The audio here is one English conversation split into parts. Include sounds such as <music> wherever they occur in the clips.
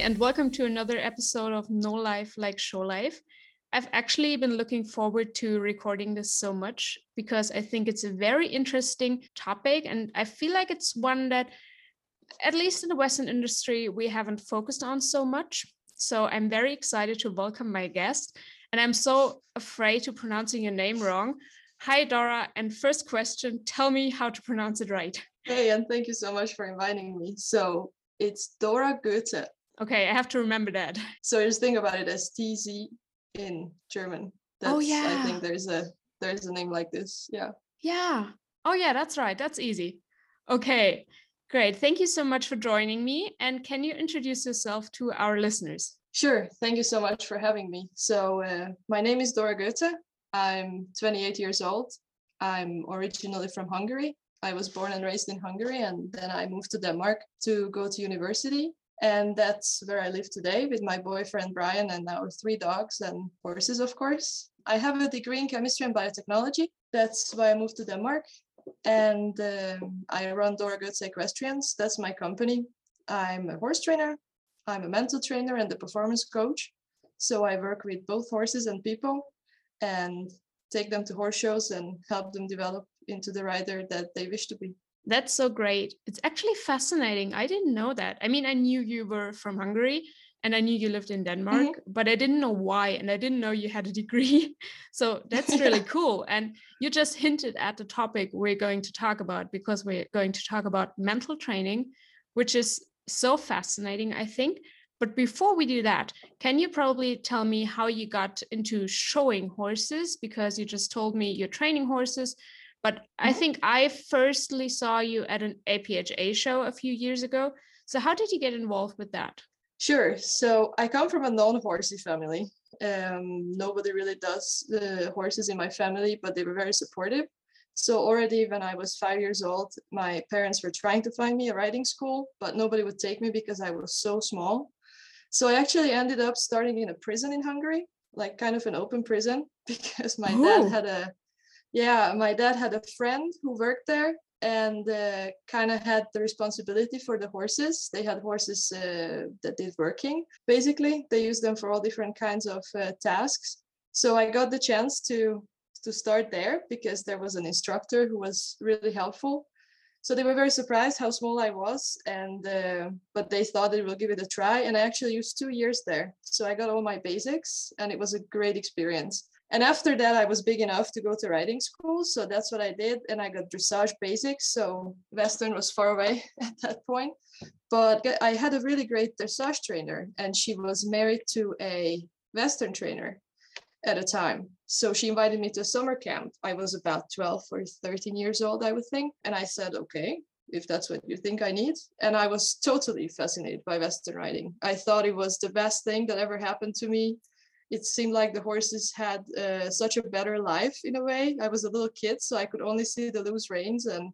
And welcome to another episode of No Life Like Show Life. I've actually been looking forward to recording this so much because I think it's a very interesting topic, and I feel like it's one that, at least in the Western industry, we haven't focused on so much. So I'm very excited to welcome my guest, and I'm so afraid to pronouncing your name wrong. Hi, Dora. And first question tell me how to pronounce it right. Hey, and thank you so much for inviting me. So it's Dora Goethe. Okay, I have to remember that. <laughs> So just think about it as TZ in German. That's, oh yeah. I think there's a there's a name like this. Yeah. Yeah. Oh yeah, that's right. That's easy. Okay. Great. Thank you so much for joining me. And can you introduce yourself to our listeners? Sure. Thank you so much for having me. So, uh, my name is Dora Goethe. I'm 28 years old. I'm originally from Hungary. I was born and raised in Hungary, and then I moved to Denmark to go to university. And that's where I live today with my boyfriend Brian and our three dogs and horses, of course. I have a degree in chemistry and biotechnology. That's why I moved to Denmark. And um, I run Dora Equestrians. That's my company. I'm a horse trainer, I'm a mental trainer, and a performance coach. So I work with both horses and people and take them to horse shows and help them develop into the rider that they wish to be. That's so great. It's actually fascinating. I didn't know that. I mean, I knew you were from Hungary and I knew you lived in Denmark, mm-hmm. but I didn't know why. And I didn't know you had a degree. <laughs> So that's really <laughs> cool. And you just hinted at the topic we're going to talk about because we're going to talk about mental training, which is so fascinating, I think. But before we do that, can you probably tell me how you got into showing horses? Because you just told me you're training horses, but I mm-hmm. think I firstly saw you at an APHA show a few years ago. So how did you get involved with that? Sure. So I come from a non-horsey family. Um, nobody really does the horses in my family, but they were very supportive. So already when I was five years old, my parents were trying to find me a riding school, but nobody would take me because I was so small. So I actually ended up starting in a prison in Hungary, like kind of an open prison, <laughs> because my Ooh. dad had a, yeah, my dad had a friend who worked there and uh, kind of had the responsibility for the horses. They had horses uh, that did working. Basically, they used them for all different kinds of uh, tasks. So I got the chance to to start there because there was an instructor who was really helpful so they were very surprised how small I was, and uh, but they thought they will give it a try. And I actually used two years there, so I got all my basics, and it was a great experience. And after that, I was big enough to go to riding school, so that's what I did, and I got dressage basics. So Western was far away <laughs> at that point, but I had a really great dressage trainer, and she was married to a Western trainer at a time. So she invited me to a summer camp. I was about 12 or 13 years old, I would think. And I said, okay, if that's what you think I need. And I was totally fascinated by Western riding. I thought it was the best thing that ever happened to me. It seemed like the horses had uh, such a better life in a way. I was a little kid, so I could only see the loose reins. And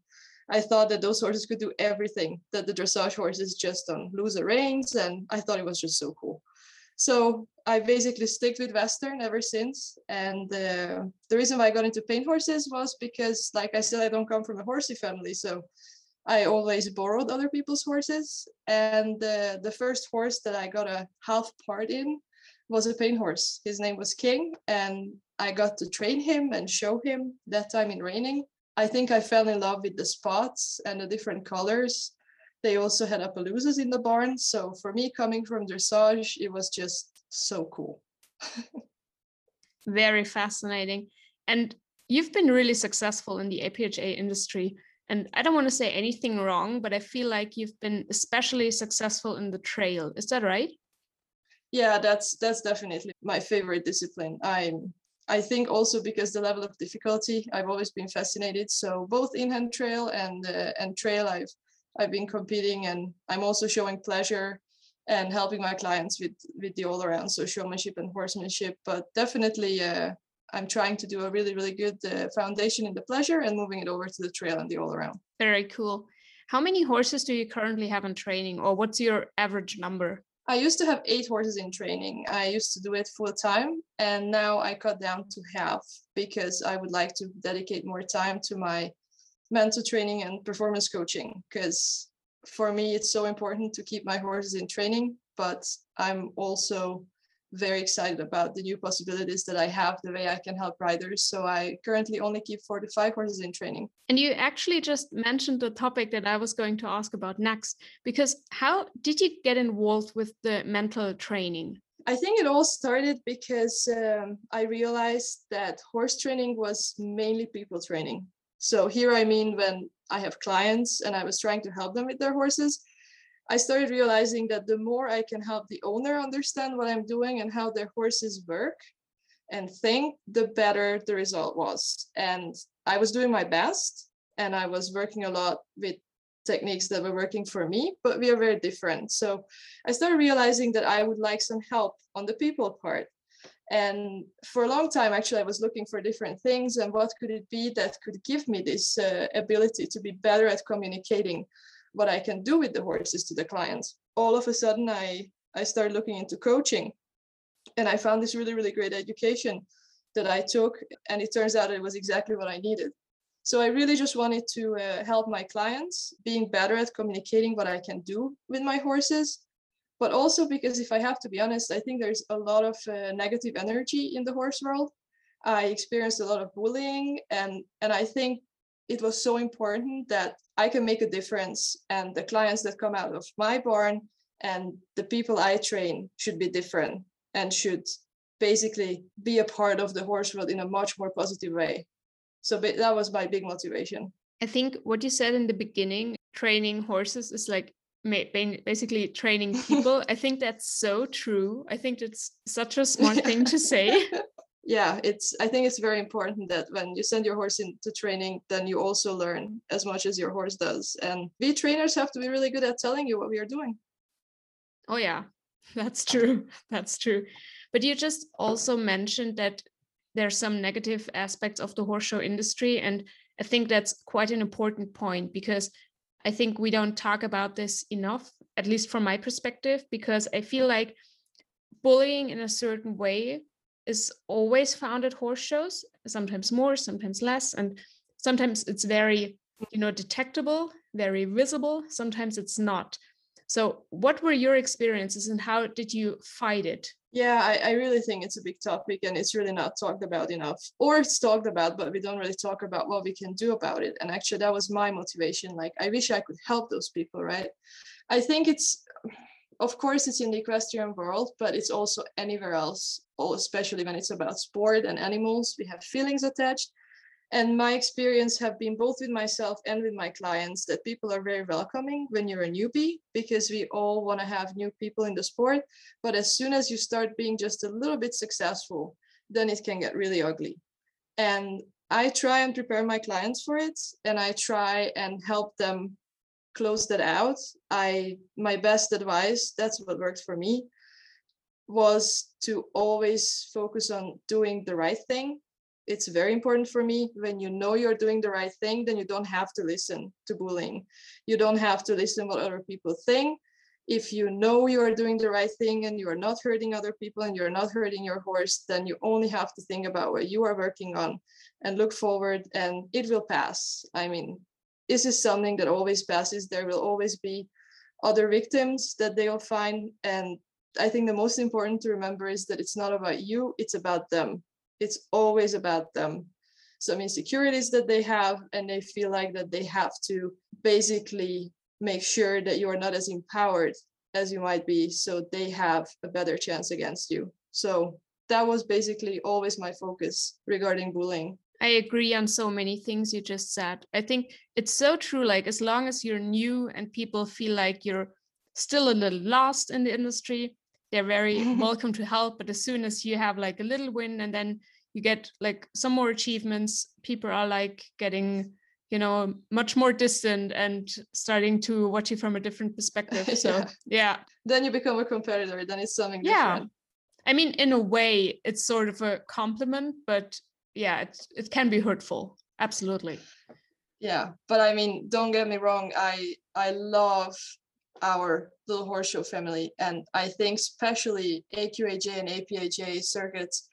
I thought that those horses could do everything that the dressage horses just don't lose the reins. And I thought it was just so cool. So I basically stick with Western ever since. And uh, the reason why I got into paint horses was because, like I said, I don't come from a horsey family. So I always borrowed other people's horses. And uh, the first horse that I got a half part in was a paint horse. His name was King. And I got to train him and show him that time in reining. I think I fell in love with the spots and the different colors they also had Appaloosas in the barn. So for me, coming from dressage, it was just so cool. Very fascinating. And you've been really successful in the APHA industry. And I don't want to say anything wrong, but I feel like you've been especially successful in the trail. Is that right? Yeah, that's that's definitely my favorite discipline. I'm I think also because the level of difficulty, I've always been fascinated. So both in-hand trail and uh, and trail, I've I've been competing and I'm also showing pleasure and helping my clients with with the all around so showmanship and horsemanship but definitely uh, i'm trying to do a really really good uh, foundation in the pleasure and moving it over to the trail and the all around very cool how many horses do you currently have in training or what's your average number i used to have eight horses in training. I used to do it full time and now i cut down to half because i would like to dedicate more time to my mental training and performance coaching because for me it's so important to keep my horses in training but I'm also very excited about the new possibilities that I have, the way I can help riders. So I currently only keep four to five horses in training. And you actually just mentioned the topic that I was going to ask about next, because how did you get involved with the mental training? I think it all started because um, I realized that horse training was mainly people training. So here I mean when I have clients and I was trying to help them with their horses, I started realizing that the more I can help the owner understand what I'm doing and how their horses work and think, the better the result was. And I was doing my best and I was working a lot with techniques that were working for me, but we are very different. So I started realizing that I would like some help on the people part. And for a long time, actually, I was looking for different things and what could it be that could give me this uh, ability to be better at communicating what I can do with the horses to the clients. All of a sudden, I I started looking into coaching, and I found this really really great education that I took, and it turns out it was exactly what I needed. So I really just wanted to uh, help my clients being better at communicating what I can do with my horses, but also because if I have to be honest, I think there's a lot of uh, negative energy in the horse world. I experienced a lot of bullying, and and I think it was so important that I can make a difference. And the clients that come out of my barn and the people I train should be different and should basically be a part of the horse world in a much more positive way. So that was my big motivation. I think what you said in the beginning, training horses is like basically training <laughs> people. I think that's so true. I think it's such a smart thing to <laughs> say. Yeah it's i think it's very important that when you send your horse into training then you also learn as much as your horse does. And we trainers have to be really good at telling you what we are doing. Oh yeah. <laughs> That's true. <laughs> That's true. But you just also mentioned that there's some negative aspects of the horse show industry and i think that's quite an important point because i think we don't talk about this enough at least from my perspective because i feel like bullying in a certain way is always found at horse shows, sometimes more, sometimes less. And sometimes it's very, you know, detectable, very visible, sometimes it's not. So, what were your experiences and how did you fight it? Yeah, I, I, really think it's a big topic and it's really not talked about enough. Or it's talked about, but we don't really talk about what we can do about it. And actually, that was my motivation. Like, I wish I could help those people, right? I think it's of course it's in the equestrian world but it's also anywhere else especially when it's about sport and animals we have feelings attached. And my experience have been both with myself and with my clients that people are very welcoming when you're a newbie because we all want to have new people in the sport. But as soon as you start being just a little bit successful then it can get really ugly. And i try and prepare my clients for it and i try and help them close that out. I my best advice that's what worked for me was to always focus on doing the right thing. It's very important for me. When you know you're doing the right thing then you don't have to listen to bullying. You don't have to listen what other people think. If you know you are doing the right thing and you are not hurting other people and you're not hurting your horse then you only have to think about what you are working on and look forward and it will pass. I mean this is something that always passes. There will always be other victims that they will find. And I think the most important to remember is that it's not about you, it's about them. It's always about them. Some insecurities that they have, and they feel like that they have to basically make sure that you are not as empowered as you might be, so they have a better chance against you. So that was basically always my focus regarding bullying. I agree on so many things you just said. I think it's so true. Like, as long as you're new and people feel like you're still a little lost in the industry, they're very <laughs> welcome to help. But as soon as you have like a little win and then you get like some more achievements, people are like getting, you know, much more distant and starting to watch you from a different perspective. <laughs> So, yeah. yeah. Then you become a competitor, then it's something yeah. different. I mean, in a way, it's sort of a compliment, but yeah it, it can be hurtful. Absolutely. Yeah but i mean don't get me wrong i i love our little horse show family and i think especially AQHA and APHA circuits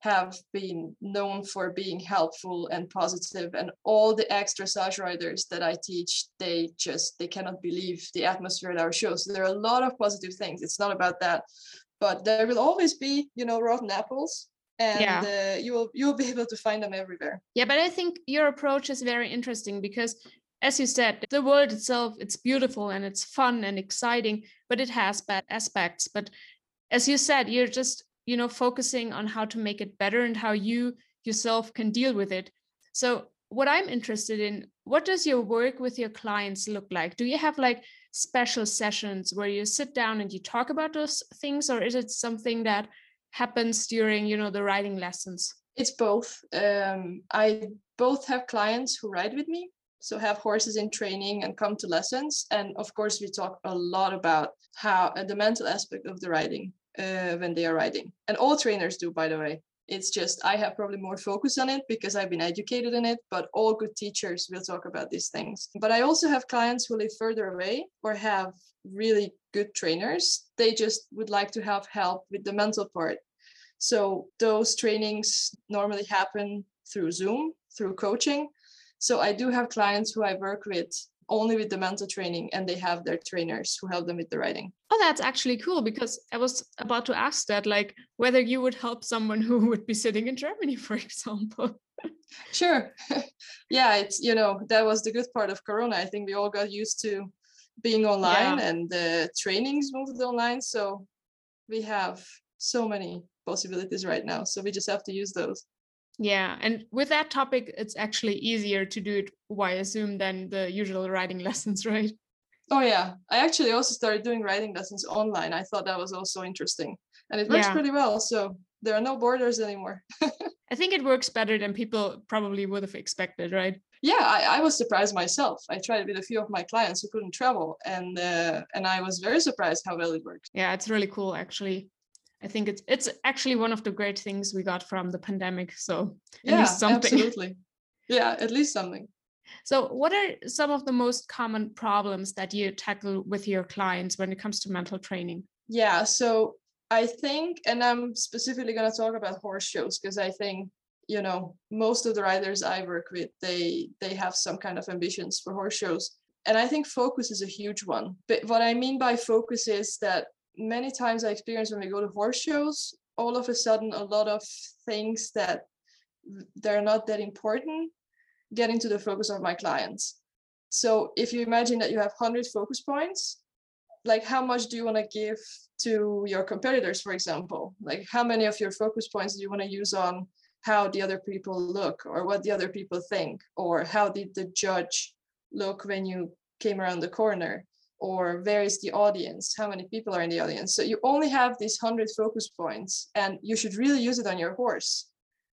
have been known for being helpful and positive and all the extra dressage riders that i teach they just they cannot believe the atmosphere at our shows. So there are a lot of positive things it's not about that but there will always be you know rotten apples and yeah. uh, you will you'll be able to find them everywhere. Yeah but i think your approach is very interesting because as you said the world itself it's beautiful and it's fun and exciting but it has bad aspects. But as you said you're just you know focusing on how to make it better and how you yourself can deal with it. So what i'm interested in what does your work with your clients look like? Do you have like special sessions where you sit down and you talk about those things or is it something that happens during you know the riding lessons? It's both. Um, i both have clients who ride with me so have horses in training and come to lessons and of course we talk a lot about how uh, the mental aspect of the riding uh, when they are riding and all trainers do by the way. It's just i have probably more focus on it because i've been educated in it but all good teachers will talk about these things. But i also have clients who live further away or have really good trainers. They just would like to have help with the mental part so those trainings normally happen through zoom through coaching so i do have clients who i work with only with the mental training and they have their trainers who help them with the riding. Oh, that's actually cool because I was about to ask that, like whether you would help someone who would be sitting in Germany, <laughs> for example. sure. <laughs> yeah, it's, you know, that was the good part of Corona. I think we all got used to being online yeah. and the trainings moved online. So we have so many possibilities right now. So we just have to use those. Yeah, and with that topic, it's actually easier to do it via Zoom than the usual riding <laughs> lessons, right? Oh yeah, I actually also started doing riding lessons online. I thought that was also interesting, and it works yeah. pretty well. So there are no borders anymore. <laughs> I think it works better than people probably would have expected, right? Yeah, I, I was surprised myself. I tried with a few of my clients who couldn't travel, and uh, and I was very surprised how well it worked. Yeah, it's really cool actually. I think it's it's actually one of the great things we got from the pandemic. So yeah, <laughs> absolutely. Yeah, at least something. So, what are some of the most common problems that you tackle with your clients when it comes to mental training? Yeah, so I think, and I'm specifically going to talk about horse shows because I think you know most of the riders I work with they they have some kind of ambitions for horse shows, and I think focus is a huge one. But what I mean by focus is that many times I experience when we go to horse shows, all of a sudden a lot of things that they're not that important get into the focus of my clients. So if you imagine that you have 100 focus points, like how much do you want to give to your competitors, for example? Like how many of your focus points do you want to use on how the other people look or what the other people think or how did the judge look when you came around the corner? Or where is the audience? How many people are in the audience? So you only have these 100 focus points and you should really use it on your horse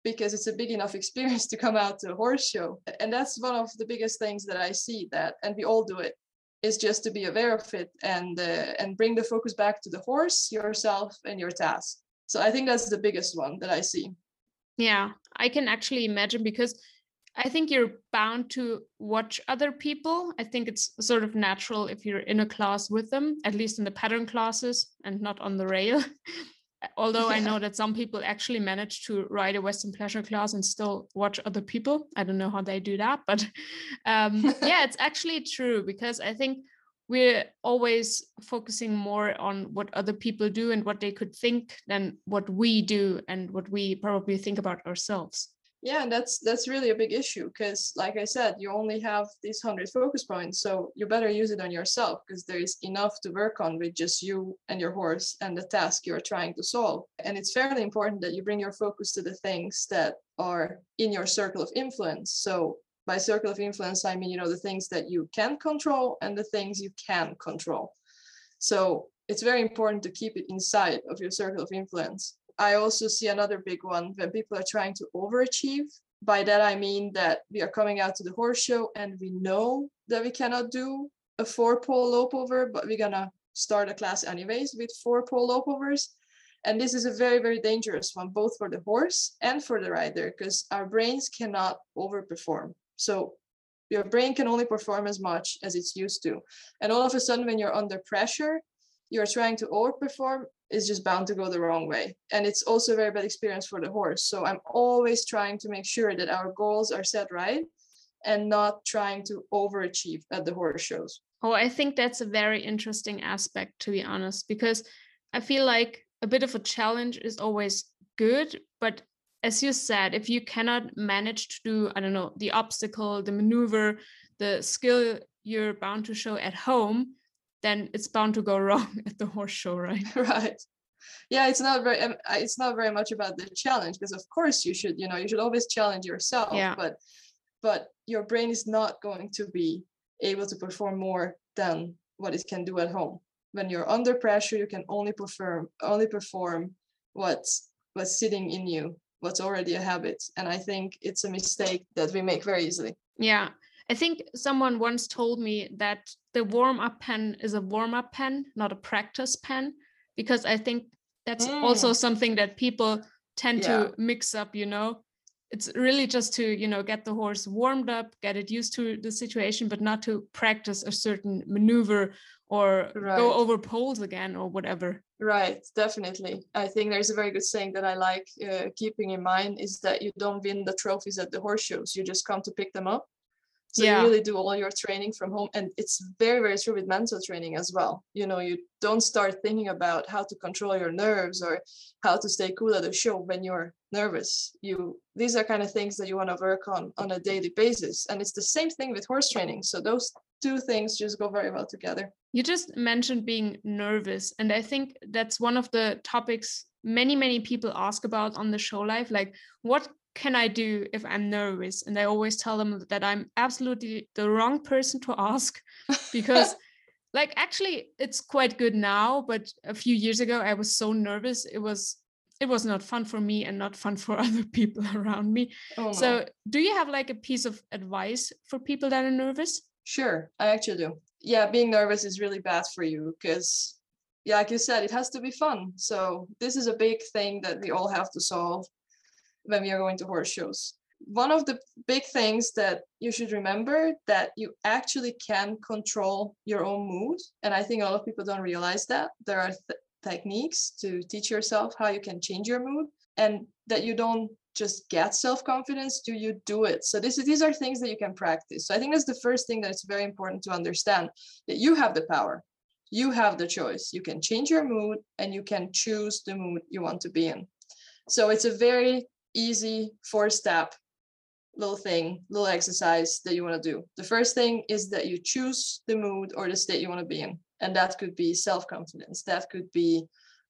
because it's a big enough <laughs> experience to come out to a horse show. And that's one of the biggest things that i see that and we all do it is just to be aware of it and uh, and bring the focus back to the horse yourself and your task. So i think that's the biggest one that i see. Yeah i can actually imagine because I think you're bound to watch other people. I think it's sort of natural if you're in a class with them, at least in the pattern classes and not on the rail. <laughs> Although yeah. I know that some people actually manage to ride a Western pleasure class and still watch other people. I don't know how they do that, but <laughs> um, <laughs> yeah, it's actually true because I think we're always focusing more on what other people do and what they could think than what we do and what we probably think about ourselves yeah that's that's really a big issue because like i said you only have these 100 focus points so you better use it on yourself because there is enough to work on with just you and your horse and the task you're trying to solve. And it's fairly important that you bring your focus to the things that are in your circle of influence. So by circle of influence i mean you know the things that you can control and the things you can control. So it's very important to keep it inside of your circle of influence I also see another big one when people are trying to overachieve. By that, I mean that we are coming out to the horse show and we know that we cannot do a four pole lope over, but we're gonna start a class anyways with four pole lope overs. And this is a very, very dangerous one, both for the horse and for the rider, because our brains cannot overperform. So your brain can only perform as much as it's used to. And all of a sudden, when you're under pressure, you're trying to overperform is just bound to go the wrong way. And it's also a very bad experience for the horse. So I'm always trying to make sure that our goals are set right and not trying to overachieve at the horse shows. Oh, I think that's a very interesting aspect, to be honest, because I feel like a bit of a challenge is always good. But as you said, if you cannot manage to do, I don't know, the obstacle, the maneuver, the skill you're bound to show at home, then it's bound to go <laughs> wrong at the horse show, right? <laughs> Right. Yeah, it's not very. Um, it's not very much about the challenge because, of course, you should. You know, you should always challenge yourself. Yeah. But, but your brain is not going to be able to perform more than what it can do at home. When you're under pressure, you can only perform only perform what's what's sitting in you, what's already a habit. And I think it's a mistake that we make very easily. Yeah. I think someone once told me that the warm up pen is a warm up pen, not a practice pen, because I think that's mm. also something that people tend yeah. to mix up, you know. It's really just to, you know, get the horse warmed up, get it used to the situation, but not to practice a certain maneuver or right. go over poles again or whatever. Right, definitely. I think there's a very good saying that I like uh, keeping in mind is that you don't win the trophies at the horse shows, you just come to pick them up. So yeah. you really do all your training from home. And it's very, very true with mental training as well. You know, you don't start thinking about how to control your nerves or how to stay cool at a show when you're nervous. You these are kind of things that you want to work on on a daily basis. And it's the same thing with horse training. So those two things just go very well together. You just mentioned being nervous. And I think that's one of the topics many, many people ask about on the show life. Like, what can I do if I'm nervous? And I always tell them that I'm absolutely the wrong person to ask <laughs> because, like, actually, it's quite good now. But a few years ago, I was so nervous. It was it was not fun for me and not fun for <laughs> other people around me. Oh, so, do you have like a piece of advice for people that are nervous? Sure, I actually do. Yeah, being nervous is really bad for you because, yeah, like you said, it has to be fun. So, this is a big thing that we all have to solve when we are going to horse shows. One of the big things that you should remember that you actually can control your own mood. And I think a lot of people don't realize that. There are th- techniques to teach yourself how you can change your mood and that you don't just get self-confidence do you do it so this, these are things that you can practice so i think that's the first thing that's very important to understand that you have the power you have the choice you can change your mood and you can choose the mood you want to be in so it's a very easy four step little thing, little exercise that you want to do. The first thing is that you choose the mood or the state you want to be in. And that could be self confidence, that could be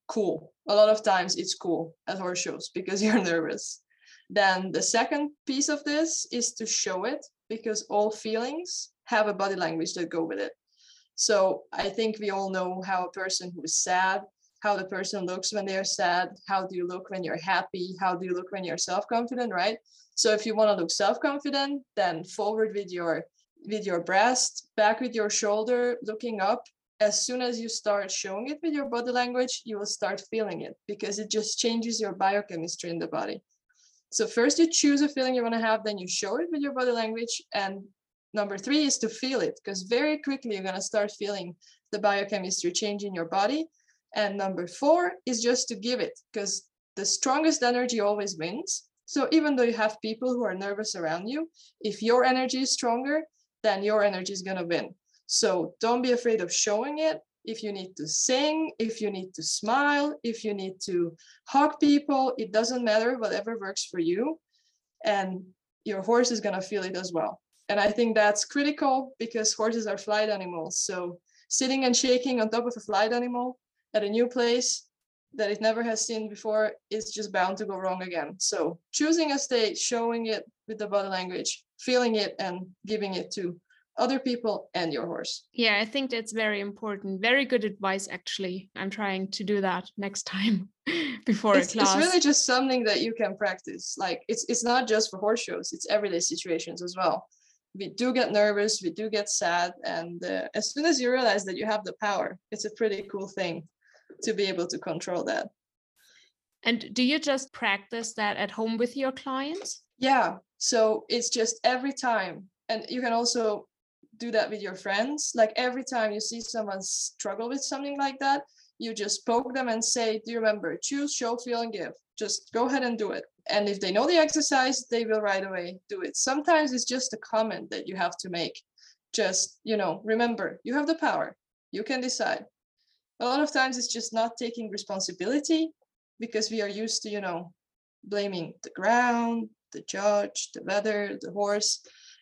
cool. A lot of times it's cool at horse shows <laughs> because you're nervous. Then the second piece of this is to show it because all feelings have a body language that go with it. So I think we all know how a person who is sad how the person looks when they're sad how do you look when you're happy how do you look when you're self-confident right? So if you want to look self-confident then forward with your with your breast back with your shoulder looking up. As soon as you start showing it with your body language you will start feeling it because it just changes your biochemistry in the body. So first you choose a feeling you want to have then you show it with your body language. And number three is to feel it because very quickly you're going to start feeling the biochemistry change in your body and number four is just to give it because the strongest energy always wins. So even though you have people who are nervous around you, if your energy is stronger, then your energy is going to win. So don't be afraid of showing it. If you need to sing, if you need to smile, if you need to hug people, it doesn't matter, whatever works for you. And your horse is going to feel it as well. And I think that's critical because horses are flight animals. So sitting and shaking on top of a flight animal at a new place that it never has seen before is just bound to go wrong again. So choosing a state, showing it with the body language, feeling it and giving it to other people and your horse. Yeah, I think that's very important. Very good advice, actually. I'm trying to do that next time <laughs> before it's, a class. It's really just something that you can practice. Like it's it's not just for horse shows; it's everyday situations as well. We do get nervous, we do get sad, and uh, as soon as you realize that you have the power, it's a pretty cool thing to be able to control that. And do you just practice that at home with your clients? Yeah. So it's just every time. And you can also do that with your friends. Like every time you see someone struggle with something like that, you just poke them and say, Do you remember? Choose, show, feel, and give. Just go ahead and do it. And if they know the exercise, they will right away do it. Sometimes it's just a comment that you have to make. Just, you know, remember, you have the power. You can decide. A lot of times it's just not taking responsibility because we are used to, you know, blaming the ground, the judge, the weather, the horse.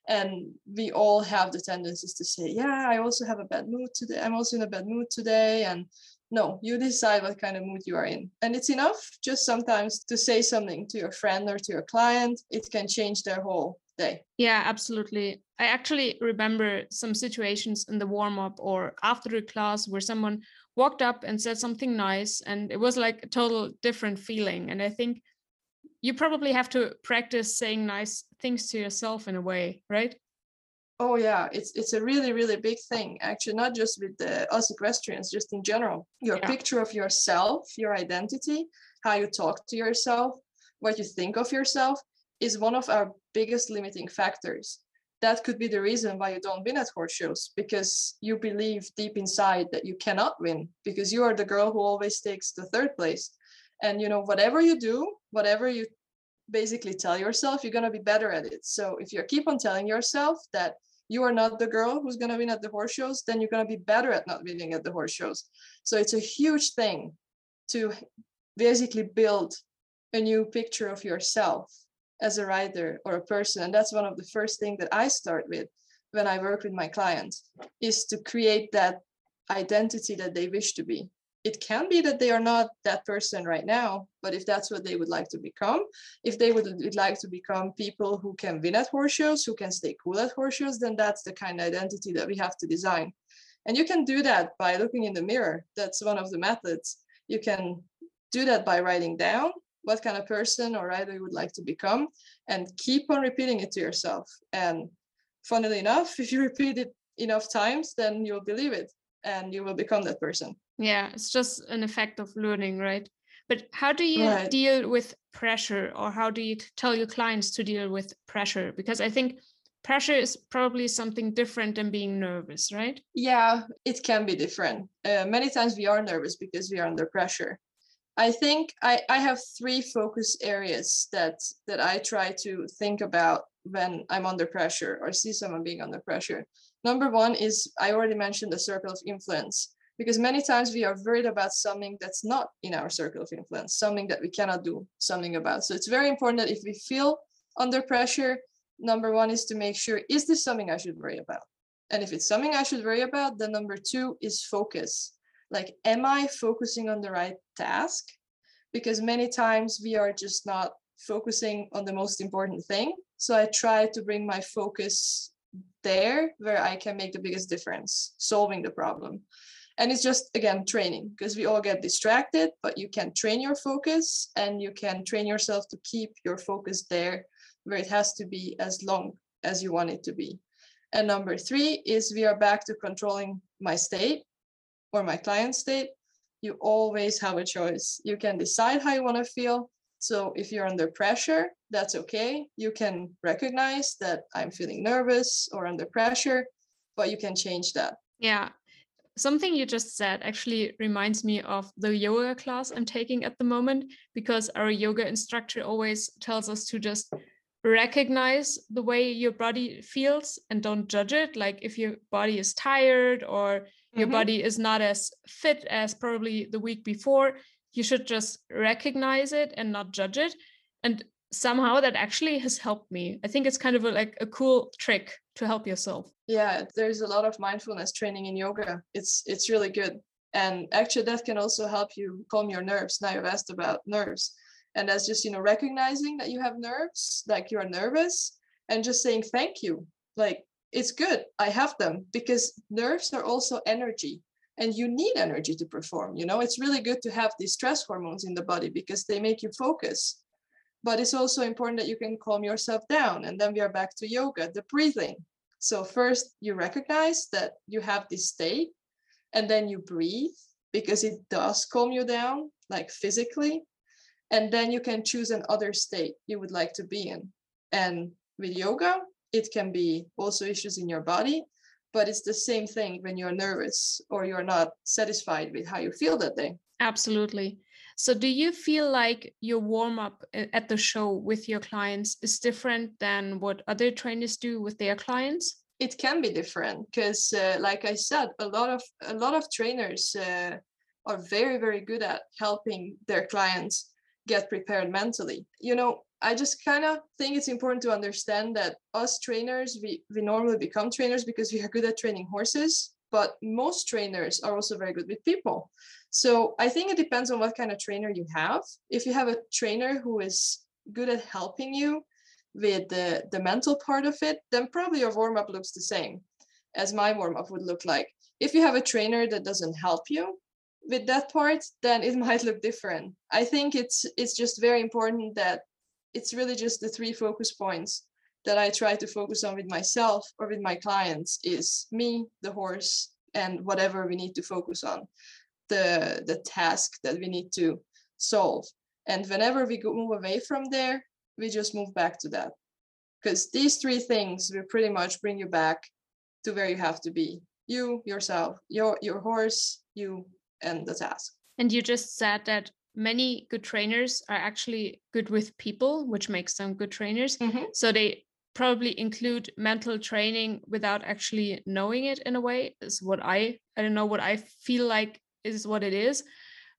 And we all have the tendencies to say, yeah, I also have a bad mood today. I'm also in a bad mood today. And no, you decide what kind of mood you are in. And it's enough just sometimes to say something to your friend or to your client. It can change their whole day. Yeah, absolutely. I actually remember some situations in the warm up or after a class where someone walked up and said something nice and it was like a total different feeling. And I think you probably have to practice saying nice things to yourself in a way, right? Oh yeah, it's it's a really really big thing. Actually, not just with the us equestrians, just in general. Your yeah. picture of yourself, your identity, how you talk to yourself, what you think of yourself, is one of our biggest limiting factors. That could be the reason why you don't win at horse shows because you believe deep inside that you cannot win because you are the girl who always takes the third place. And you know, whatever you do, whatever you basically tell yourself you're going to be better at it. So if you keep on telling yourself that you are not the girl who's going to win at the horse shows then you're going to be better at not winning at the horse shows. So it's a huge thing to basically build a new picture of yourself as a rider or a person and that's one of the first things that i start with when i work with my clients is to create that identity that they wish to be. It can be that they are not that person right now but if that's what they would like to become if they would, would like to become people who can win at horse shows who can stay cool at horse shows then that's the kind of identity that we have to design. And you can do that by looking in the mirror. That's one of the methods. You can do that by writing down what kind of person or rider you would like to become and keep on repeating it to yourself. And funnily enough <laughs> if you repeat it enough times then you'll believe it and you will become that person. Yeah it's just an effect of learning right? But how do you right. deal with pressure or how do you tell your clients to deal with pressure? Because i think pressure is probably something different than being nervous right? Yeah it can be different. Uh, many times we are nervous because we are under pressure i think I, I have three focus areas that that i try to think about when i'm under pressure or see someone being under pressure number one is i already mentioned the circle of influence because many times we are worried about something that's not in our circle of influence, something that we cannot do something about. So it's very important that if we feel under pressure, number one is to make sure is this something I should worry about? And if it's something I should worry about, then number two is focus. Like, am I focusing on the right task? Because many times we are just not focusing on the most important thing. So I try to bring my focus there where I can make the biggest difference, solving the problem and it's just again training because we all get distracted but you can train your focus and you can train yourself to keep your focus there where it has to be as long as you want it to be and number three is we are back to controlling my state or my client state you always have a choice. You can decide how you want to feel. So if you're under pressure that's okay. You can recognize that i'm feeling nervous or under pressure but you can change that. Yeah. Something you just said actually reminds me of the yoga class I'm taking at the moment because our yoga instructor always tells us to just recognize the way your body feels and don't judge it. Like if your body is tired or mm-hmm. your body is not as fit as probably the week before, you should just recognize it and not judge it. And somehow that actually has helped me. I think it's kind of a, like a cool trick to help yourself. Yeah, there's a lot of mindfulness training in yoga. It's it's really good. And actually that can also help you calm your nerves. Now you've asked about nerves. And that's just, you know, recognizing that you have nerves, like you're nervous, and just saying thank you. Like it's good. I have them because nerves are also energy and you need energy to perform. You know, it's really good to have these stress hormones in the body because they make you focus but it's also important that you can calm yourself down. And then we are back to yoga, the breathing. So first you recognize that you have this state and then you breathe because it does calm you down, like physically. And then you can choose another state you would like to be in. And with yoga, it can be also issues in your body, but it's the same thing when you're nervous or you're not satisfied with how you feel that day. Absolutely. So do you feel like your warm up at the show with your clients is different than what other trainers do with their clients? It can be different because uh, like i said a lot of a lot of trainers uh, are very very good at helping their clients get prepared mentally. You know i just kind of think it's important to understand that us trainers we, we normally become trainers because we are good at training horses but most trainers are also very good with people. So i think it depends on what kind of trainer you have. If you have a trainer who is good at helping you with the, the mental part of it then probably your warm-up looks the same as my warm-up would look like. If you have a trainer that doesn't help you with that part, then it <laughs> might look different. I think it's it's just very important that it's really just the three focus points that I try to focus on with myself or with my clients is me, the horse, and whatever we need to focus on, the the task that we need to solve. And whenever we move away from there, we just move back to that. Because these three things will pretty much bring you back to where you have to be. You, yourself, your your horse, you, and the task. And you just said that many good trainers are actually good with people, which makes them good trainers. Mm-hmm. So they probably include mental training without actually knowing it in a way is what I I don't know what I feel like is what it is.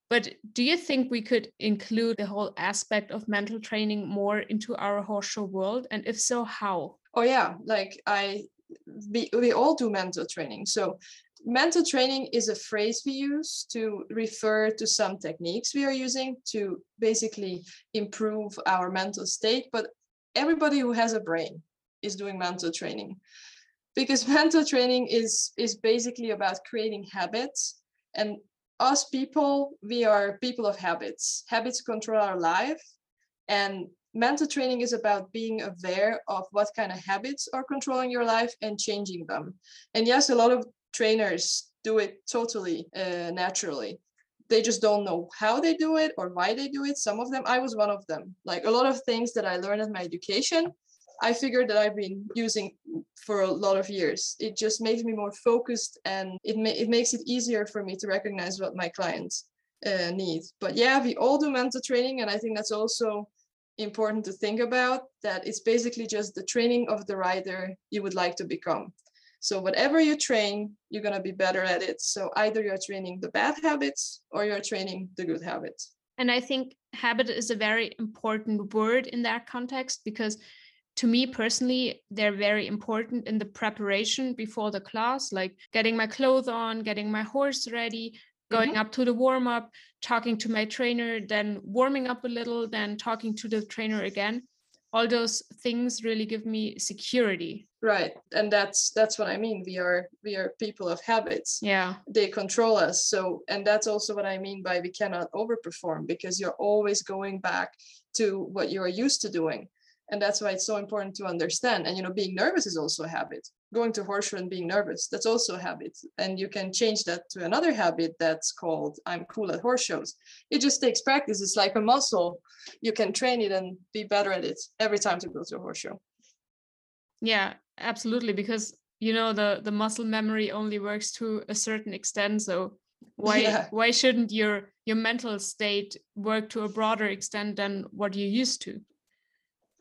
But do you think we could include the whole aspect of mental training more into our horse show world? And if so, how? Oh yeah, like I we, we all do mental training. So mental training is a phrase we use to refer to some techniques we are using to basically improve our mental state. But everybody who has a brain is doing mental training because <laughs> mental training is is basically about creating habits and us people we are people of habits habits control our life and mental training is about being aware of what kind of habits are controlling your life and changing them and yes a lot of trainers do it totally uh, naturally. They just don't know how they do it or why they do it. Some of them i was one of them. Like a lot of things that i learned in my education i figured that i've been using for a lot of years. It just makes me more focused and it, ma- it makes it easier for me to recognize what my clients uh, need. But yeah we all do mental training and i think that's also important to think about that it's basically just the training of the rider you would like to become so whatever you train, you're going to be better at it. So either you're training the bad habits or you're training the good habits. And I think habit is a very important word in that context because to me personally, they're very important in the preparation before the class, like getting my clothes on, getting my horse ready, going mm-hmm. up to the warm up, talking to my trainer, then warming up a little, then talking to the trainer again all those things really give me security. Right and that's that's what i mean we are we are people of habits. Yeah. They control us so and that's also what i mean by we cannot overperform because you're always going back to what you are used to doing and that's why it's so important to understand and you know being nervous is also a habit going to horse show and being nervous that's also a habit. And you can change that to another habit that's called i'm cool at horse shows. It just takes practice it's like a muscle. You can train it and be better at it every time to go to a horse show. Yeah absolutely because you know the the muscle memory only works to a certain extent so <laughs> why yeah. why shouldn't your your mental state work to a broader extent than what you used to?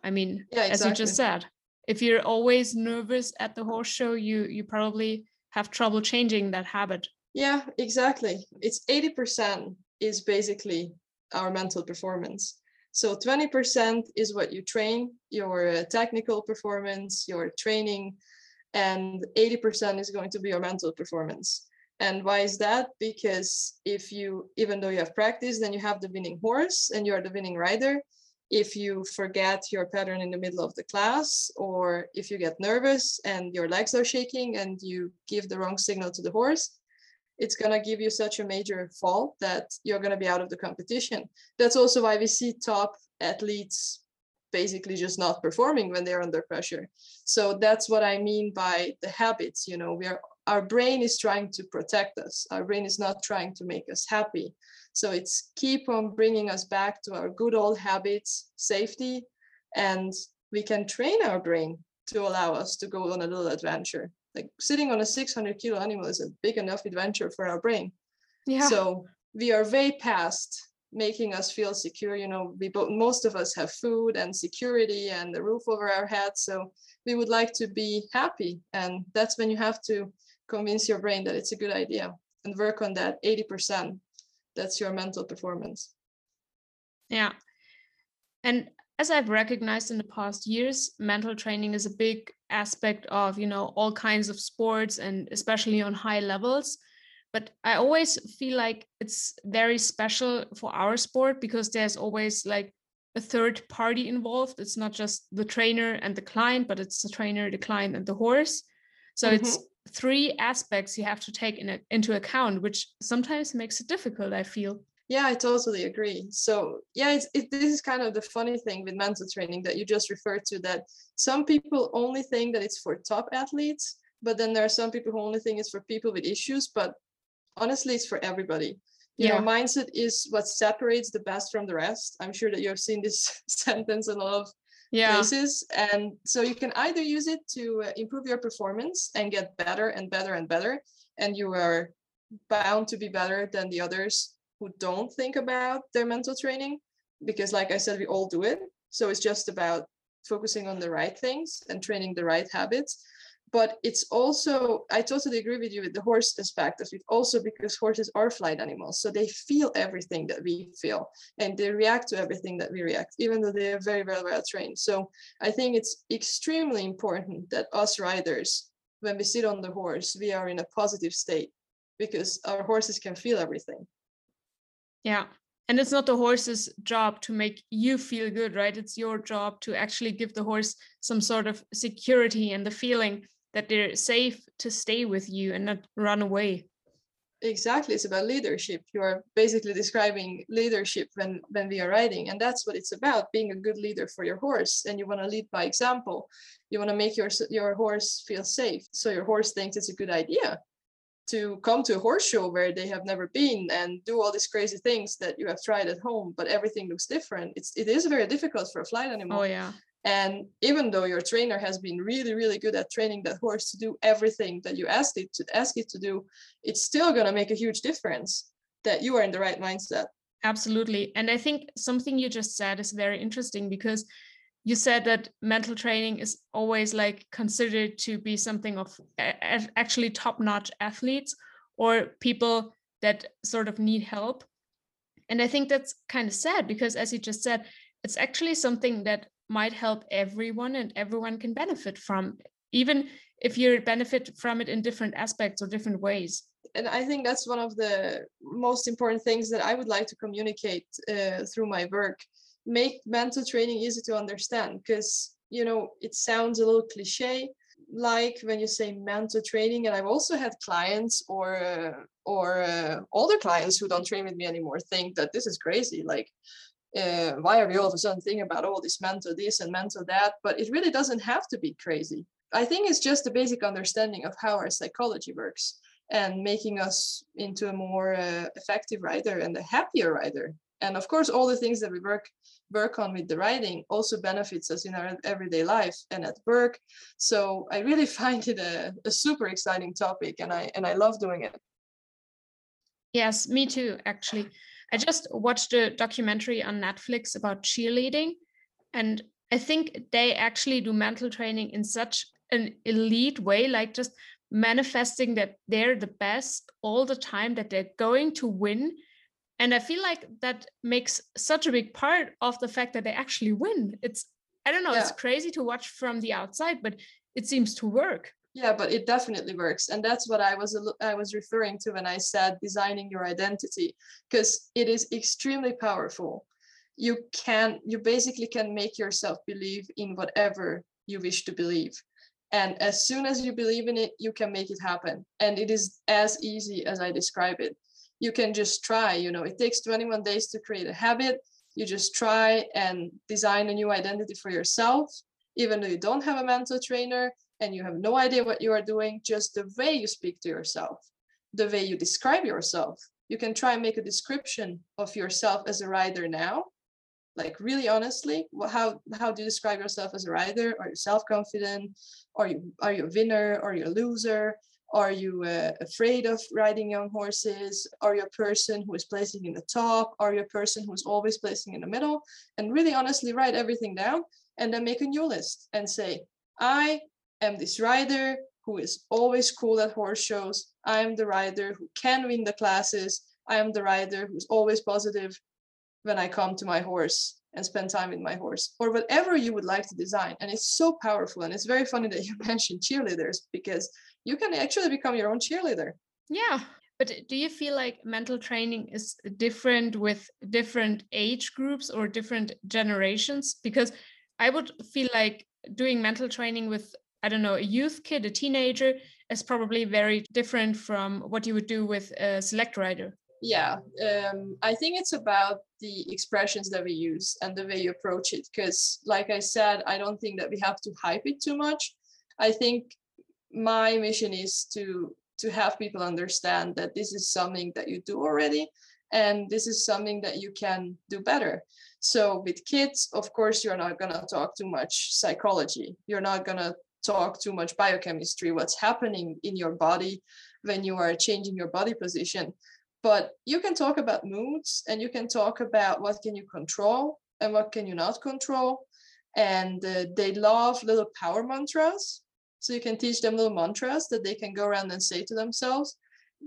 I mean, yeah, exactly. as you just said, if you're always nervous at the horse show, you you probably have trouble changing that habit. Yeah, exactly. It's 80% is basically our mental performance. So 20% is what you train, your uh, technical performance, your training, and 80% is going to be your mental performance. And why is that? Because if you, even though you have practice, then you have the winning horse and you're the winning rider, if you forget your pattern in the middle of the class or if you get nervous and your legs are shaking and you give the wrong signal to the horse it's going to give you such a major fall that you're going to be out of the competition. That's also why we see top athletes basically just not performing when they're under pressure. So that's what i mean by the habits you know we are our brain is trying to protect us. Our brain is not trying to make us happy so it's keep on bringing us back to our good old habits, safety, and we can train our brain to allow us to go on a little adventure. like sitting on a 600 kilo animal is a big enough adventure for our brain. Yeah. So we are way past making us feel secure you know we both most of us have food and security and the roof over our heads so we would like to be happy. And that's when you have to convince your brain that it's a good idea and work on that 80% that's your mental performance. Yeah. And as i've recognized in the past years mental training is a big aspect of you know all kinds of sports and especially on high levels. But i always feel like it's very special for our sport because there's always like a third party involved. It's not just the trainer and the client but it's the trainer the client and the horse. So mm-hmm. it's three aspects you have to take in a, into account which sometimes makes it difficult i feel. Yeah i totally agree. So yeah it's, it, this is kind of the funny thing with mental training that you just referred to that some people only think that it's for top athletes but then there are some people who only think it's for people with issues but honestly it's for everybody. You yeah. know mindset is what separates the best from the rest. I'm sure that you have seen this <laughs> sentence in a lot of yeah. places and so you can either use it to uh, improve your performance and get better and better and better and you are bound to be better than the others who don't think about their mental training because like i said we all do it so it's just about focusing on the right things and training the right habits but it's also i totally agree with you with the horse aspect of it also because horses are flight animals so they feel everything that we feel and they react to everything that we react even though they are very very well trained. So i think it's extremely important that us riders when we sit on the horse we are in a positive state because our horses can feel everything. Yeah and it's not the horse's job to make you feel good right? It's your job to actually give the horse some sort of security and the feeling that they're safe to stay with you and not run away. Exactly it's about leadership. You are basically describing leadership when when we are riding and that's what it's about being a good leader for your horse and you want to lead by example. You want to make your your horse feel safe so your horse thinks it's a good idea to come to a horse show where they have never been and do all these crazy things that you have tried at home but everything looks different. It's it is very difficult for a flight oh, animal. oh yeah and even though your trainer has been really, really good at training that horse to do everything that you asked it to ask it to do, it's still to make a huge difference that you are in the right mindset. Absolutely. And I think something you just said is very interesting because you said that mental training is always like considered to be something of actually top-notch athletes or people that sort of need help. And I think that's kind of sad because as you just said, it's actually something that might help everyone and everyone can benefit from even if you benefit from it in different aspects or different ways. And i think that's one of the most important things that i would like to communicate uh, through my work. Make mental training easy to understand because you know it sounds a little cliche like when you say mental training and i've also had clients or uh, or uh, older clients who don't train with me anymore think that this is crazy like uh, why are we all of a sudden thinking about all oh, this mental this and mental that? But it really doesn't have to be crazy. I think it's just a basic understanding of how our psychology works and making us into a more uh, effective rider and a happier rider. And of course, all the things that we work work on with the riding also benefits us in our everyday life and at work. So I really <laughs> find it a, a super exciting topic, and I and I love doing it. Yes, me too, actually. I just watched a documentary on Netflix about cheerleading, and I think they actually do mental training in such an elite way, like just manifesting that they're the best all the time, that they're going to win. And I feel like that makes such a big part of the fact that they actually win. It's, I don't know, yeah. it's crazy to watch from the outside, but it seems to work yeah but it definitely works. And that's what i was i was referring to when i said designing your identity because it is extremely powerful. You can you basically can make yourself believe in whatever you wish to believe. And as soon as you believe in it you can make it happen. And it is as easy as i describe it. You can just try you know it takes 21 days to create a habit. You just try and design a new identity for yourself even though you don't have a mental trainer and you have no idea what you are doing, just the way you speak to yourself, the way you describe yourself. You can try and make a description of yourself as a rider now. Like really honestly how how do you describe yourself as a rider are you self-confident? Are you are you a winner? Are you a loser? Are you uh, afraid of riding young horses? Are you a person who is placing in the top? Are you a person who's always placing in the middle? And really honestly write everything down and then make a new list and say i am this rider who is always cool at horse shows i am the rider who can win the classes i am the rider who's always positive when I come to my horse and spend time with my horse or whatever you would like to design. And it's so powerful. And it's very funny that you <laughs> mentioned cheerleaders because you can actually become your own cheerleader. Yeah. But do you feel like mental training is different with different age groups or different generations? Because I would feel like doing mental training with, I don't know, a youth kid, a teenager, is probably very different from what you would do with a select rider. Yeah um, i think it's about the expressions that we use and the way you approach it because like i said i don't think that we have to hype it too much. I think my mission is to to have people understand that this is something that you do already and this is something that you can do better. So with kids of course you're not going to talk too much psychology. You're not going to talk too much biochemistry what's happening in your body when you are changing your body position. But you can talk about moods and you can talk about what can you control and what can you not control. And uh, they love little power mantras. So you can teach them little mantras that they can go around and say to themselves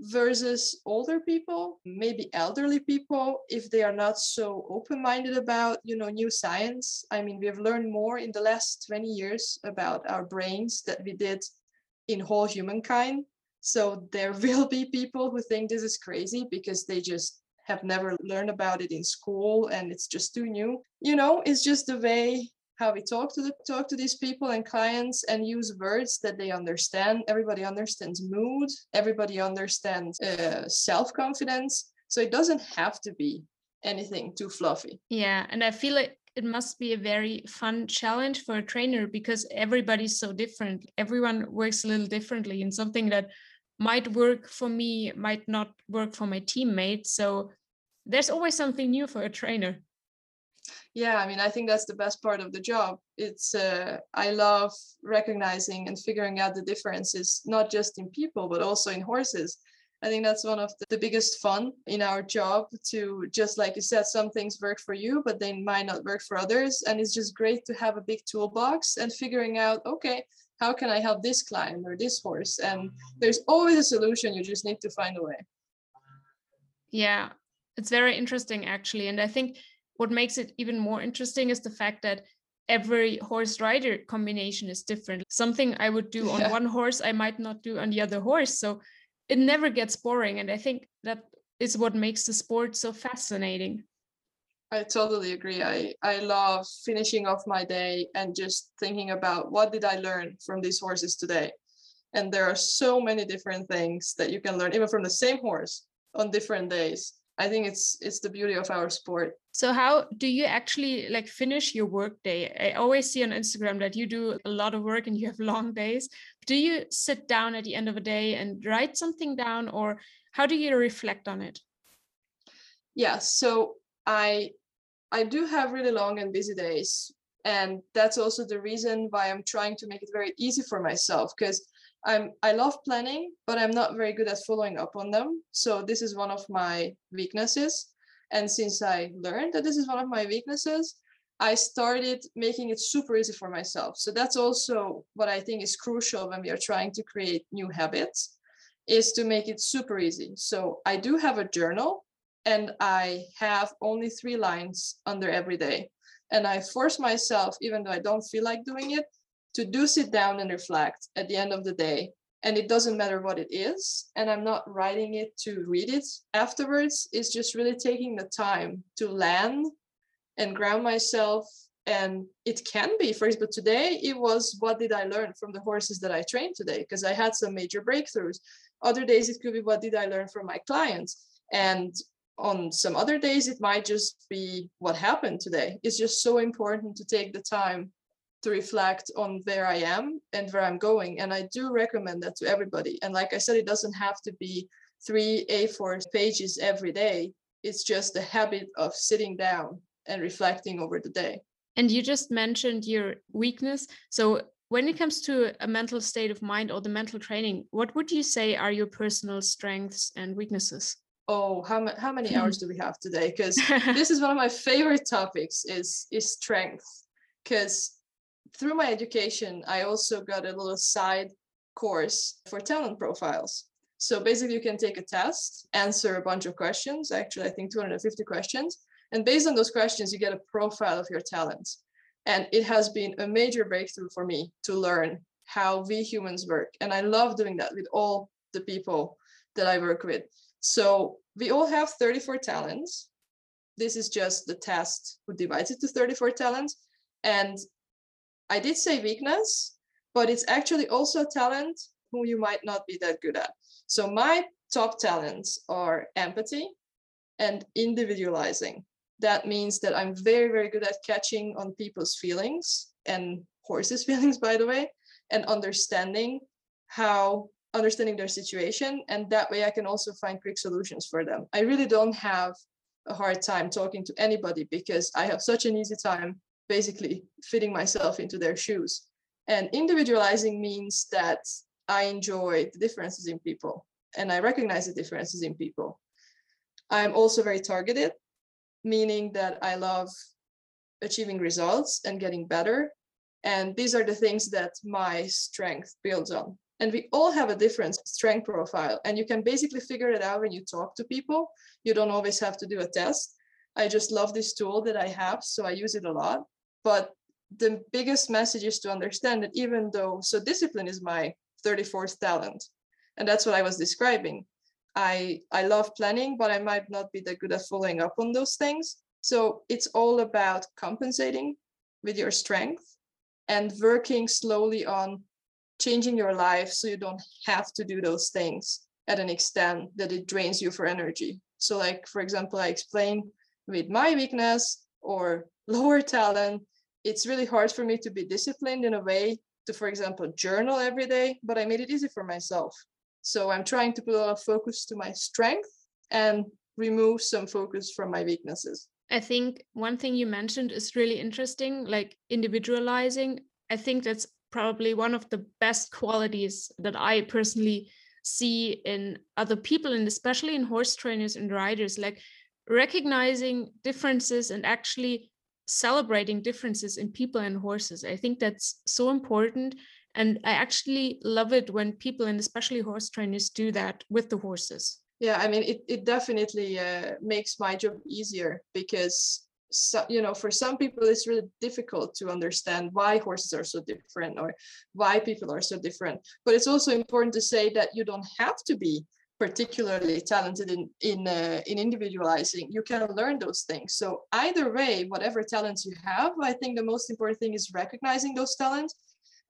versus older people maybe elderly people if they are not so open-minded about you know new science i mean we've learned more in the last 20 years about our brains that we did in whole humankind so there <laughs> will be people who think this is crazy because they just have never learned about it in school and it's just too new. You know, it's just the way how we talk to the talk to these people and clients and use words that they understand. Everybody understands mood. Everybody understands uh, self confidence. So it doesn't have to be anything too fluffy. Yeah, and I feel like it must be a very fun challenge for a trainer because everybody's so different. Everyone works a little differently, and something that might work for me might not work for my teammates so there's always something new for a trainer yeah i mean i think that's the best part of the job it's uh, i love recognizing and figuring out the differences not just in people but also in horses i think that's one of the biggest fun in our job to just like you said some things work for you but they might not work for others and it's just great to have a big toolbox and figuring out okay how can I help this client or this horse? And there's always a solution. You just need to find a way. Yeah, it's very interesting actually. And I think what makes it even more interesting is the fact that every horse rider combination is different. Something I would do on yeah. one horse, I might not do on the other horse. So it never gets boring. And I think that is what makes the sport so fascinating. I totally agree. I, I love finishing off my day and just thinking about what did I learn from these horses today. And there are so many different things that you can learn, even from the same horse on different days. I think it's it's the beauty of our sport. So how do you actually like finish your work day? I always see on Instagram that you do a lot of work and you have <laughs> long days. Do you sit down at the end of a day and write something down or how do you reflect on it? Yeah, so I I do have really long and busy days. And that's also the reason why I'm trying to make it very easy for myself because I'm I love planning, but I'm not very good at following up on them. So this is one of my weaknesses. And since I learned that this is one of my weaknesses, I started making it super easy for myself. So that's also what I think is crucial when we are trying to create new habits is to make it super easy. So I do have a journal and I have only three lines under every day. And I force myself, even though I don't feel like doing it, to do sit down and reflect at the end of the day. And it doesn't matter what it is. And I'm not writing it to read it afterwards. It's just really taking the time to land and ground myself. And it can be, for example, today it was what did I learn from the horses that I trained today? Because I had some major breakthroughs. Other days it could be what did I learn from my clients? And on some other days it might just be what happened today it's just so important to take the time to reflect on where i am and where i'm going and i do recommend that to everybody and like i said it doesn't have to be three a4 pages every day it's just the habit of sitting down and reflecting over the day. And you just mentioned your weakness. So when it comes to a mental state of mind or the mental training, what would you say are your personal strengths and weaknesses? Oh, how, ma- how many hours do we have today? Because <laughs> this is one of my favorite topics is is strength. Because through my education, I also got a little side course for talent profiles. So basically, you can take a test, answer a bunch of questions. Actually, I think 250 questions. And based on those questions, you get a profile of your talents. And it has been a major breakthrough for me to learn how we humans work. And I love doing that with all the people that I work with. So we all have 34 talents. This is just the test who divides it to 34 talents. And I did say weakness, but it's actually also a talent who you might not be that good at. So my top talents are empathy and individualizing that means that I'm very, very good at catching on people's feelings and horses' <laughs> feelings, by the way, and understanding how understanding their situation. And that way I can also find quick solutions for them. I really don't have a hard time talking to anybody because I have such an easy time basically fitting myself into their shoes. And individualizing means that I enjoy the differences in people and I recognize the differences in people. I'm also very targeted meaning that I love achieving results and getting better. And these are the things that my strength builds on. And we all have a different strength profile. And you can basically figure it out when you talk to people. You don't always have to do a test. I just love this tool that I have, so I use it a lot. But the biggest message is to understand that even though, so discipline is my 34th talent. And that's what I was describing. I I love planning, but I might not be that good at following up on those things. So it's all about compensating with your strength and working slowly on changing your life so you don't have to do those things at an extent that it drains you for energy. So like for example, I explained with my weakness or <laughs> lower talent, it's really hard for me to be disciplined in a way to, for example, journal every day, but I made it easy for myself. So I'm trying to put a lot of focus to my strength and remove some focus from my weaknesses. I think one thing you mentioned is really interesting, like individualizing. I think that's probably one of the best qualities that I personally see in other people and especially in horse trainers and riders, like recognizing differences and actually celebrating differences in people and horses. I think that's so important and i actually love it when people and especially horse trainers do that with the horses yeah i mean it, it definitely uh, makes my job easier because so, you know for some people it's really difficult to understand why horses are so different or why people are so different but it's also important to say that you don't have to be particularly talented in in uh, in individualizing you can learn those things so either way whatever talents you have i think the most important thing is recognizing those talents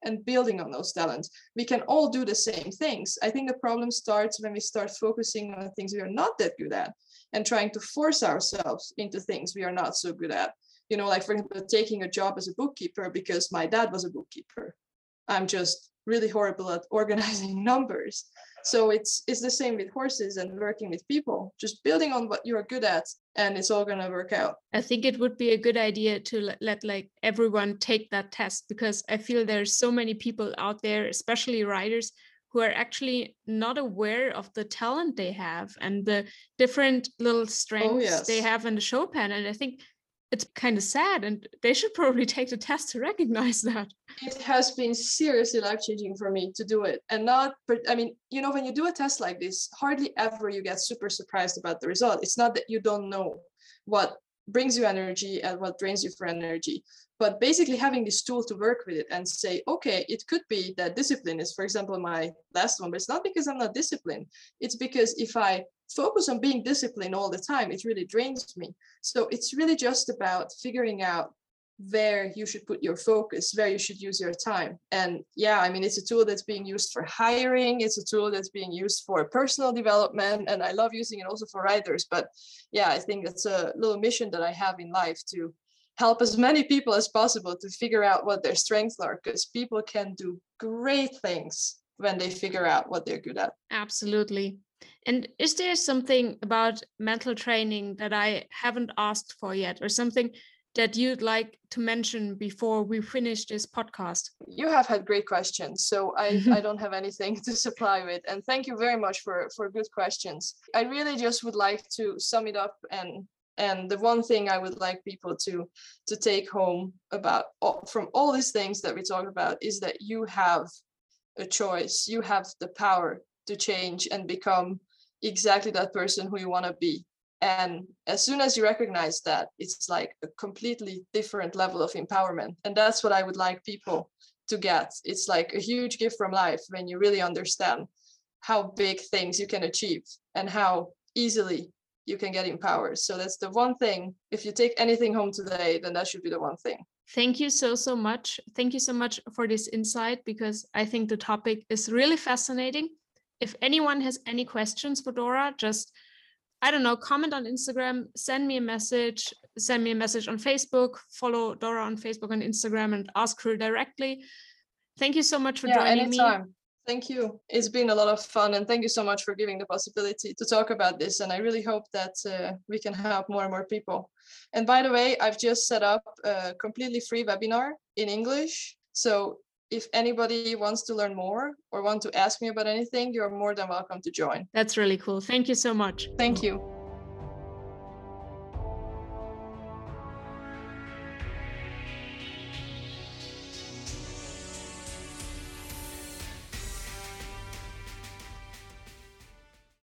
and building on those talents. We can all do the same things. I think the problem starts when we start focusing on things we are not that good at and trying to force ourselves into things we are not so good at. You know, like for example, taking a job as a bookkeeper because my dad was a bookkeeper. I'm just really horrible at <laughs> organizing numbers so it's it's the same with horses and working with people just building on what you're good at and it's all going to work out i think it would be a good idea to let, let like everyone take that test because i feel there's so many people out there especially riders who are actually not aware of the talent they have and the different little oh, strengths oh, yes. they have in the show pen and i think it's kind of sad and they should probably <laughs> take the test to recognize that. It has been seriously life changing for me to do it and not i mean you know when you do a test like this hardly ever you get super surprised about the result. It's not that you don't know what brings you energy and what drains you for energy but basically having this tool to work with it and say okay it could be that discipline is for example my last one but it's not because i'm not disciplined it's because if i focus on being disciplined all the time it really drains me so it's really just about figuring out where you should put your focus, where you should use your time. And yeah, I mean, it's a tool that's being used for hiring, it's a tool that's being used for personal development, and I love using it also for riders. But yeah, I think it's a little mission that I have in life to help as many people as possible to figure out what their strengths are, because people can do great things when they figure out what they're good at. Absolutely. And is there something about mental training that I haven't asked for yet, or something that you'd like to mention before we finish this podcast? You have had great questions, so I, <laughs> I don't have anything to supply with. And thank you very much for, for good questions. I really just would like to sum it up and and the one thing I would like people to to take home about all, from all these things that we talk about is that you have a choice. You have the power to change and become exactly that person who you want to be. And as soon as you recognize that it's like a completely different level of empowerment. And that's what i would like people to get. It's like a huge gift from life when you really understand how big things you can achieve and how easily you can get empowered so that's the one thing if you take anything home today then that should be the one thing thank you so so much thank you so much for this insight because i think the topic is really fascinating if anyone has any questions for dora just I don't know, comment on Instagram, send me a message, send me a message on Facebook, follow Dora on Facebook and Instagram and ask her directly. Thank you so much for yeah, joining anytime. me. Thank you. It's been a lot of fun and thank you so much for giving the possibility to talk about this. And I really hope that uh, we can help more and more people. And by the way, I've just set up a completely free webinar in English. So if anybody wants to learn more or want to ask me about anything, you're more than welcome to join. That's really cool. Thank you so much. Thank you.